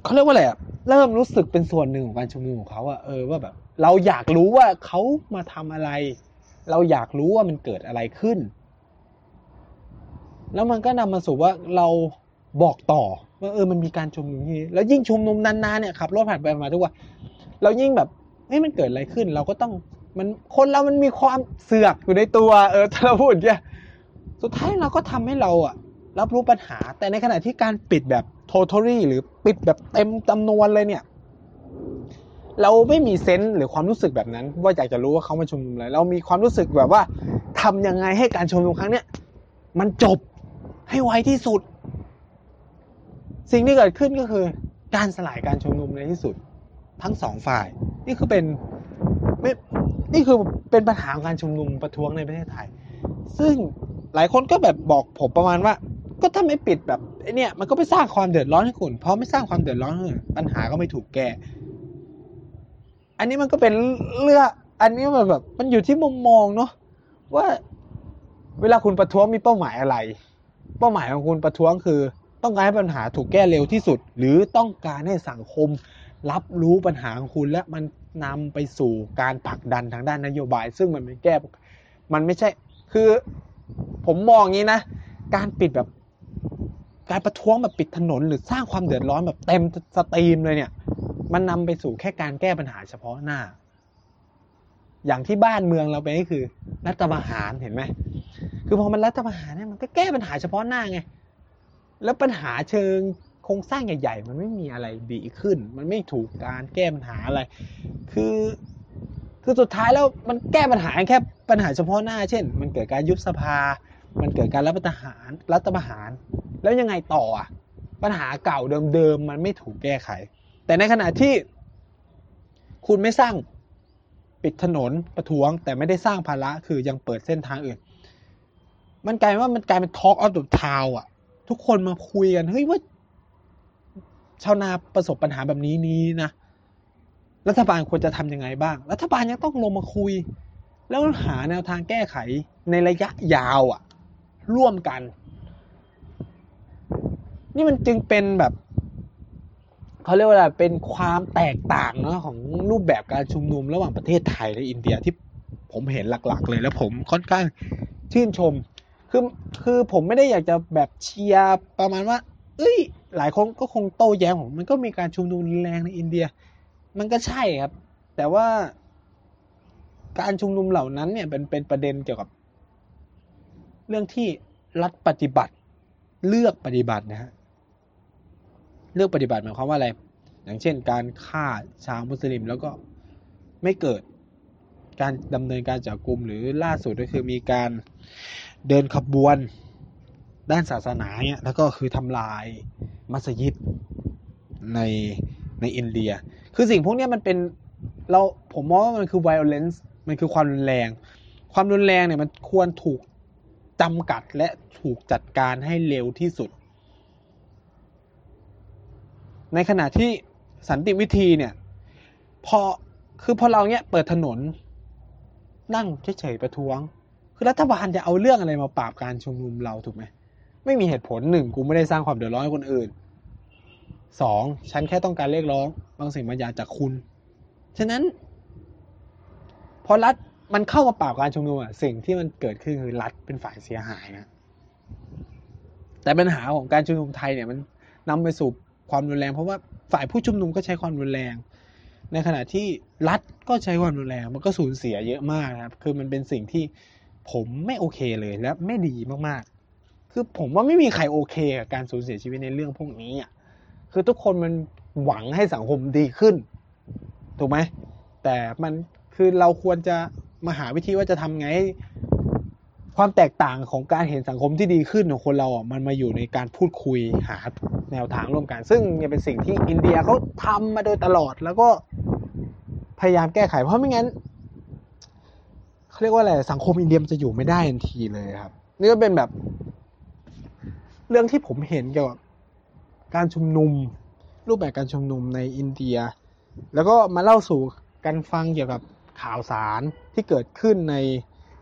เขาเรียกว่าอะไรอะเริ่มรู้สึกเป็นส่วนหนึ่งของการชุมนุมของเขาอะเออว่าแบบ เราอยากรู้ว่าเขามาทำอะไร เราอยากรู้ว่ามันเกิดอะไรขึ้น แล้วมันก็นำมาสู่ว่าเราบอกต่อว่าเออมันมีการชุมนุมที่แล้วยิ่งชุมนุมนานๆเนี่ยขับรถผ่านไปมาทุกวันเรายิ่งแบบเฮ้ยมันเกิดอะไรขึ้น เราก็ต้องมันคนเรามันมีความเสือกอยู่ในตัว เออถ้าเราพูดเนี่ยสุดท้ายเราก็ทำให้เราอะรับรู้ปัญหา แต่ในขณะที่การปิดแบบ totally หรือปิดแบบเต็มจำนวนเลยเนี่ย เราไม่มีเซนส์หรือความรู้สึกแบบนั้น ว่าอยากจะรู้ว่าเขามาชุมนุมอะไรเรามีความรู้สึกแบบว่าทำยังไงให้การชุมนุมครั้งเนี้ยมันจบให้ไวที่สุด สิ่งที่เกิดขึ้นก็คือ การสลายการชุมนุมในที่สุด ทั้งสองฝ่าย นี่คือเป็นไม่นี่คือเป็นปัญหาการชุมนุมประท้วงในประเทศไทย ซึ่งหลายคนก็แบบบอกผมประมาณว่า ก็ถ้าไม่ปิดแบบไอเนี้ยมันก็ไปสร้างความเดือดร้อนให้คุณเพราะไม่สร้างความเดือดร้อนปัญหาก็ไม่ถูกแก้ อันนี้มันก็เป็นเรื่องอันนี้มันแบบ มันอยู่ที่มุมมองเนาะว่าเวลาคุณประท้วงมีเป้าหมายอะไร เป้าหมายของคุณประท้วงคือ ต้องการให้ปัญหาถูกแก้เร็วที่สุด หรือต้องการให้สังคมรับรู้ปัญหาของคุณและมันนำไปสู่การผลักดันทางด้านนโยบาย ซึ่งมันไม่แก้ มันไม่ใช่ คือผมมองอย่างนี้นะ การปิดแบบ การประท้วงแบบปิดถนนหรือสร้างความเดือดร้อนแบบเต็มสตรีมเลยเนี่ย มันนำไปสู่แค่การแก้ปัญหาเฉพาะหน้า อย่างที่บ้านเมืองเราไปก็คือรัฐประหารเห็นไหมคือพอมันรัฐประหารเนี่ยมันก็แก้ปัญหาเฉพาะหน้าไงแล้วปัญหาเชิงโครงสร้างใหญ่ ๆ มันไม่มีอะไรดีขึ้น มันไม่ถูกการแก้ปัญหาอะไร คือคือสุดท้ายแล้วมันแก้ปัญหาแค่ปัญหาเฉพาะหน้า เช่น มันเกิดการยุบสภา มันเกิดการรัฐประหารรัฐประหาร แล้วยังไงต่ออะปัญหาเก่าเดิมๆมันไม่ถูกแก้ไข แต่ในขณะที่คุณไม่สร้างปิดถนนประท้วง แต่ไม่ได้สร้างภาระคือยังเปิดเส้นทางอื่น มันกลายว่ามันกลายเป็น Talk of the Town อะ ทุกคนมาคุยกันเฮ้ยว่าชาวนาประสบปัญหาแบบนี้นี้นะรัฐบาลควรจะทำยังไงบ้าง รัฐบาลยังต้องลงมาคุย แล้วหาแนวทางแก้ไขในระยะยาวอะ ร่วมกัน นี่มันจึงเป็นแบบ เขาเรียกว่าอะไรเป็นความแตกต่างเนาะของรูปแบบการชุมนุมระหว่างประเทศไทยและอินเดียที่ผมเห็นหลักๆ เลยแล้วผมค่อนข้างชื่นชม คือคือผมไม่ได้อยากจะแบบเชียร์ประมาณว่า เอ้ย หลายคนก็คงโต้แย้งผมมันก็มีการชุมนุมรุนแรงในอินเดีย มันก็ใช่ครับ แต่ว่าการชุมนุมเหล่านั้นเนี่ยเป็นเป็นประเด็นเกี่ยวกับ เรื่องที่รัฐปฏิบัติเลือกปฏิบัตินะฮะ เลือกปฏิบัติหมายความว่าอะไร อย่างเช่น การฆ่าชาวมุสลิมแล้วก็ไม่เกิดการดำเนินการจับกลุ่มหรือล่าสุดก็คือมีการเดินขบวนด้านศาสนาเนี่ยแล้วก็คือทำลายมัสยิดในในอินเดีย คือสิ่งพวกนี้มันเป็นเราผมมองว่ามันคือ violence มันคือความรุนแรง ความรุนแรงเนี่ยมันควรถูกจำกัดและถูกจัดการให้เร็วที่สุด ในขณะที่สันติวิธีเนี่ย พอคือพอเราเนี่ยเปิดถนน นั่งเฉยๆประท้วง คือรัฐบาลจะเอาเรื่องอะไรมาปราบการชุมนุมเราถูกไหมไม่มีเหตุผลหนึ่งกูไม่ได้สร้างความเดือดร้อนให้คนอื่นสองฉันแค่ต้องการเรียกร้องบางสิ่งบางอย่างจากคุณ ฉะนั้น พอรัฐมันเข้ามาปราบการชุมนุมอะสิ่งที่มันเกิดขึ้นคือรัฐเป็นฝ่ายเสียหายนะแต่ปัญหาของการชุมนุมไทยเนี่ยมันนำไปสู่ ความรุนแรง เพราะว่าฝ่ายผู้ชุมนุมก็ใช้ความรุนแรง ในขณะที่รัฐก็ใช้ความรุนแรงมันก็สูญเสียเยอะมากนะครับ คือมันเป็นสิ่งที่ผมไม่โอเคเลยและไม่ดีมากๆ คือผมว่าไม่มีใครโอเคกับการสูญเสียชีวิตในเรื่องพวกนี้อะคือทุกคนมันหวังให้สังคมดีขึ้น ถูกไหมแต่มันคือเราควรจะมาหาวิธีว่าจะทำไง ความแตกต่างของการเห็นสังคมที่ดีขึ้นของคนเราอะมันมาอยู่ในการพูดคุยหาแนวทางร่วมกัน ซึ่งเนี่ยเป็นสิ่งที่อินเดียเขาทำมาโดยตลอด แล้วก็พยายามแก้ไข เพราะไม่งั้นเขาเรียกว่าอะไรสังคมอินเดียมันจะอยู่ไม่ได้ทันทีเลยครับ นี่ก็เป็นแบบ เรื่องที่ผมเห็นเกี่ยวกับการชุมนุม รูปแบบการชุมนุมในอินเดีย แล้วก็มาเล่าสู่กันฟังเกี่ยวกับข่าวสารที่เกิดขึ้นใน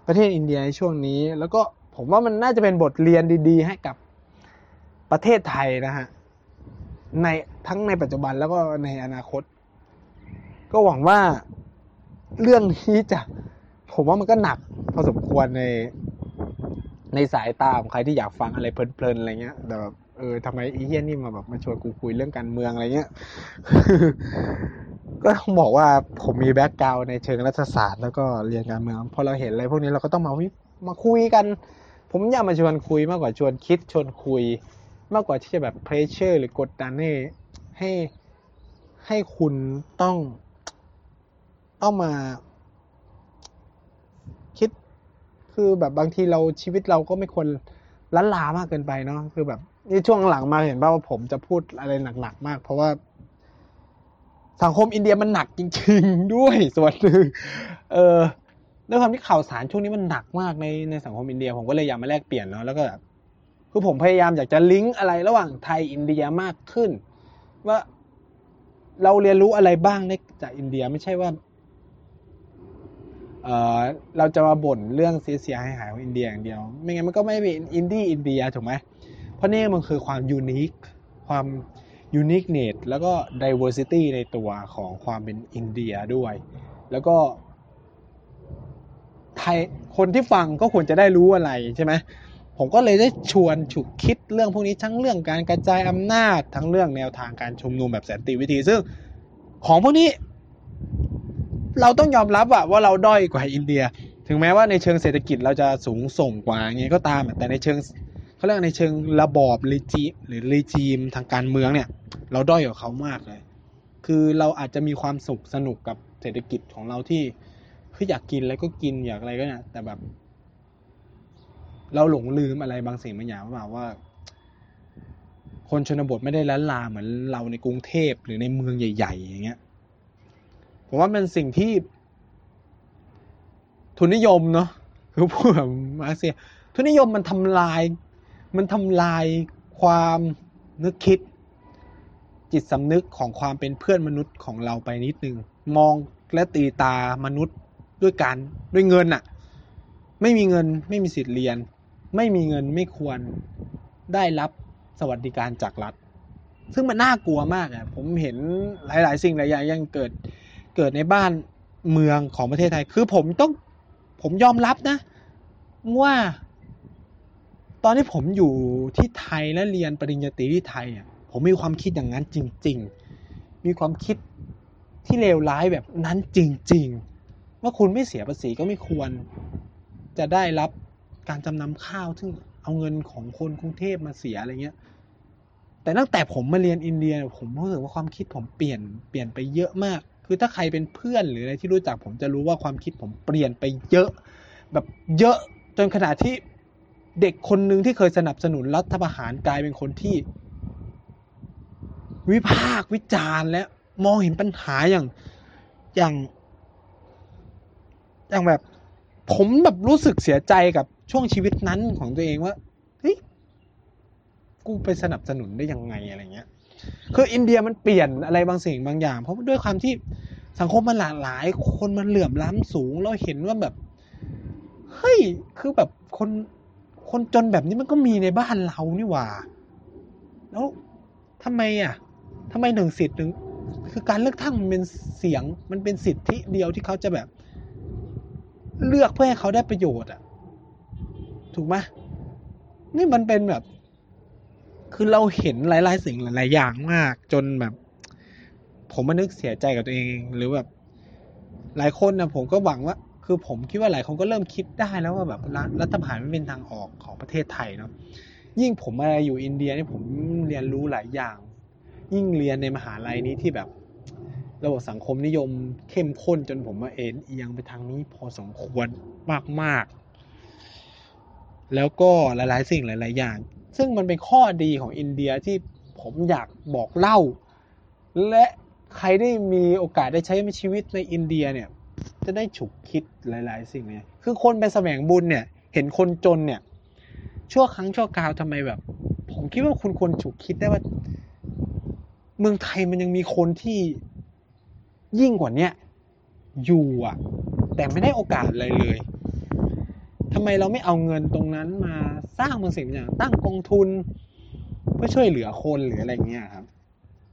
ประเทศอินเดียในช่วงนี้ แล้วก็ผมว่ามันน่าจะเป็นบทเรียนดีๆ ให้กับประเทศไทยนะฮะในทั้งในปัจจุบันแล้วก็ในอนาคต ก็หวังว่าเรื่องนี้จะ ผมว่ามันก็หนักพอสมควรในในสายตาของใครที่อยากฟังอะไรเพลินๆอะไรเงี้ยแต่แบบเออทำไมอีเฮี้ยนี่มาแบบมาชวนกูคุยเรื่องการเมืองอะไรเงี้ย ก็ต้องบอกว่าผมมีแบ็กกราวในเชิงรัฐศาสตร์แล้วก็เรียนการเมืองพอเราเห็นอะไรพวกนี้เราก็ต้องมาวิมาคุยกัน ผมอยากมาชวนคุยมากกว่าชวนคิดชวนคุย มากกว่าที่จะแบบเพรสเชอร์หรือกดดันให้ให้ให้คุณต้องต้องมา คิดคือแบบบางทีเราชีวิตเราก็ไม่ควรล้นลามากเกินไปเนาะคือแบบนี่ช่วงหลังมาเห็นป่าว่าผมจะพูดอะไรหนักๆมาก เพราะว่า สังคมอินเดียมันหนักจริง ๆ ด้วยส่วนหนึ่งเออด้วยความที่ข่าวสารช่วงนี้มันหนักมากในในสังคมอินเดีย ผมก็เลยอยากมาแลกเปลี่ยนเนาะแล้วก็แบบคือผมพยายามอยากจะลิงก์อะไรระหว่างไทยอินเดียมากขึ้น ว่าเราเรียนรู้อะไรบ้างในจากอินเดียไม่ใช่ว่าเออเราจะมาบ่นเรื่องเสียเสียหายหายของอินเดียอย่างเดียว ไม่งั้นมันก็ไม่เป็นอินดี้อินเดียถูกไหมเพราะนี่มันคือความ unique ความ uniqueness แล้วก็ diversity ในตัวของความเป็นอินเดียด้วย แล้วก็ไทยคนที่ฟังก็ควรจะได้รู้อะไรใช่ไหมผมก็เลยได้ชวนฉุกคิดเรื่องพวกนี้ทั้งเรื่องการกระจายอำนาจทั้งเรื่องแนวทางการชุมนุมแบบสันติวิธี ซึ่งของพวกนี้ เราต้องยอมรับอะว่าเราด้อยกว่าอินเดีย ถึงแม้ว่าในเชิงเศรษฐกิจเราจะสูงส่งกว่าอย่างนี้ก็ตามแต่ในเชิง เขาเรียกในเชิงระบอบรีจีหรือรีจีมทางการเมืองเนี่ย เราด้อยกว่าเขามากเลย คือเราอาจจะมีความสุขสนุกกับเศรษฐกิจของเราที่คืออยากกินอะไรก็กินอยากอะไรก็เนี่ยแต่แบบ เราหลงลืมอะไรบางสิ่งบางอย่างว่าว่า คนชนบทไม่ได้ล้านลาเหมือนเราในกรุงเทพหรือในเมืองใหญ่ ๆ อย่างเงี้ยผมว่าเป็นสิ่งที่ ทุนนิยมเนาะคือพูดแบบมาเซียทุนนิยมมันทำลาย มันทำลายความนึกคิด จิตสำนึกของความเป็นเพื่อนมนุษย์ของเราไปนิดนึง มองและตีตามนุษย์ด้วยการด้วยเงินอะไม่มีเงินไม่มีสิทธิ์เรียน ไม่มีเงินไม่ควรได้รับสวัสดิการจากรัฐ ซึ่งมันน่ากลัวมากอะผมเห็นหลาย ๆ สิ่งหลายอย่างยังเกิดเกิดในบ้านเมืองของประเทศไทย คือผมต้องผมยอมรับนะ ว่า ตอนที่ผมอยู่ที่ไทยและเรียนปริญญาตรีที่ไทยอะผมมีความคิดอย่างนั้นจริง ๆ มีความคิดที่เลวร้ายแบบนั้นจริง ๆ ว่าคุณไม่เสียภาษีก็ไม่ควร จะได้รับการจำนำข้าวซึ่งเอาเงินของคนกรุงเทพมาเสียอะไรเงี้ย แต่ตั้งแต่ผมมาเรียนอินเดีย ผมรู้สึกว่าความคิดผมเปลี่ยนเปลี่ยนไปเยอะมาก คือถ้าใครเป็นเพื่อนหรืออะไรที่รู้จักผมจะรู้ว่าความคิดผมเปลี่ยนไปเยอะ แบบเยอะจนขนาดที่ เด็กคนหนึ่งที่เคยสนับสนุนรัฐประหารกลายเป็นคนที่ วิพากษ์วิจารณ์และมองเห็นปัญหาอย่างอย่างอย่างแบบ ผมแบบรู้สึกเสียใจกับช่วงชีวิตนั้นของตัวเองว่าเฮ้ยกูไปสนับสนุนได้ยังไงอะไรเงี้ย คืออินเดียมันเปลี่ยนอะไรบางสิ่งบางอย่าง เพราะด้วยความที่สังคมมันหลากหลาย คนมันเหลื่อมล้ำสูง เราเห็นว่าแบบ เฮ้ย คือแบบคน คนจนแบบนี้มันก็มีในบ้านเรานี่หว่า แล้วทำไมอะทำไมหนึ่งสิทธิ์หนึ่งคือการเลือกตั้งมันเป็นเสียงมันเป็นสิทธิเดียวที่เขาจะแบบ เลือกเพื่อให้เขาได้ประโยชน์อะ ถูกไหมนี่มันเป็นแบบ คือเราเห็นหลาย ๆ สิ่งหลาย ๆ อย่างมาก จนแบบ ผมมานึกเสียใจกับตัวเอง หรือแบบ หลายคนนะผมก็หวังว่า คือผมคิดว่าหลายคนก็เริ่มคิดได้แล้วว่าแบบรัฐประหารไม่เป็นทางออกของประเทศไทยเนาะยิ่งผมมาอยู่อินเดียนี่ผมเรียนรู้หลายอย่าง ยิ่งเรียนในมหาลัยนี้ที่แบบ ระบบสังคมนิยมเข้มข้นจนผมมาเอ็นเอียงไปทางนี้พอสมควรมากๆ แล้วก็หลายๆ สิ่งหลาย ๆ อย่าง ซึ่งมันเป็นข้อดีของอินเดียที่ผมอยากบอกเล่า และใครได้มีโอกาสได้ใช้ชีวิตในอินเดียเนี่ย จะได้ฉุกคิดหลาย ๆ สิ่งเนี่ยคือคนไปแสวงบุญเนี่ย เห็นคนจนเนี่ย ชั่วครั้งชั่วคราวทำไมแบบ ผมคิดว่าคุณควรฉุกคิดได้ว่า เมืองไทยมันยังมีคนที่ยิ่งกว่าเนี้ยอยู่อะ แต่ไม่ได้โอกาสอะไรเลยทำไมเราไม่เอาเงินตรงนั้นมาสร้างบางสิ่งอย่าง ตั้งกองทุน เพื่อช่วยเหลือคนหรืออะไรเงี้ยครับ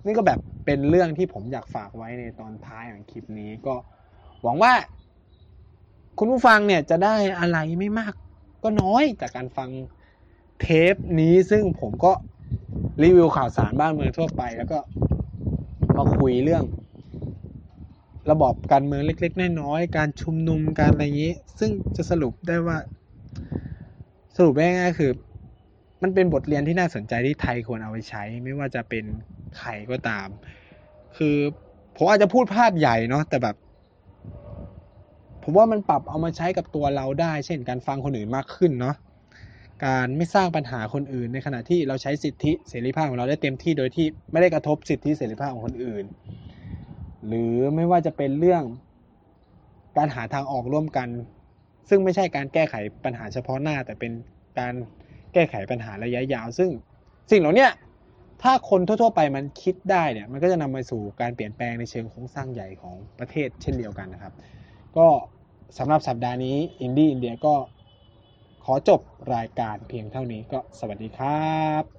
นี่ก็แบบเป็นเรื่องที่ผมอยากฝากไว้ในตอนท้ายของคลิปนี้ก็ หวังว่า คุณผู้ฟังเนี่ยจะได้อะไรไม่มาก ก็น้อยจากการฟังเทปนี้ซึ่งผมก็รีวิวข่าวสารบ้านเมืองทั่วไป แล้วก็มาคุยเรื่อง ระบอบการเมืองเล็ก ๆ น้อยๆการชุมนุมการอะไรอย่างนี้ ซึ่งจะสรุปได้ว่า สรุปง่ายๆคือ มันเป็นบทเรียนที่น่าสนใจที่ไทยควรเอาไปใช้ ไม่ว่าจะเป็นใครก็ตาม คือผมอาจจะพูดภาพใหญ่เนาะแต่แบบ ผมว่ามันปรับเอามาใช้กับตัวเราได้ เช่น การฟังคนอื่นมากขึ้นเนาะการไม่สร้างปัญหาคนอื่น ในขณะที่เราใช้สิทธิเสรีภาพของเราได้เต็มที่โดยที่ไม่ได้กระทบสิทธิเสรีภาพของคนอื่น หรือไม่ว่าจะเป็นเรื่องการหาทางออกร่วมกัน ซึ่งไม่ใช่การแก้ไขปัญหาเฉพาะหน้า แต่เป็นการแก้ไขปัญหาระยะยาว ซึ่งสิ่งเหล่านี้ถ้าคนทั่ว ๆ ไปมันคิดได้เนี่ยมันก็จะนำไปสู่การเปลี่ยนแปลงในเชิงโครงสร้างใหญ่ของประเทศเช่นเดียวกันนะครับ ก็ สำหรับสัปดาห์นี้อินดี้อินเดียก็ขอจบรายการเพียงเท่านี้ก็สวัสดีครับ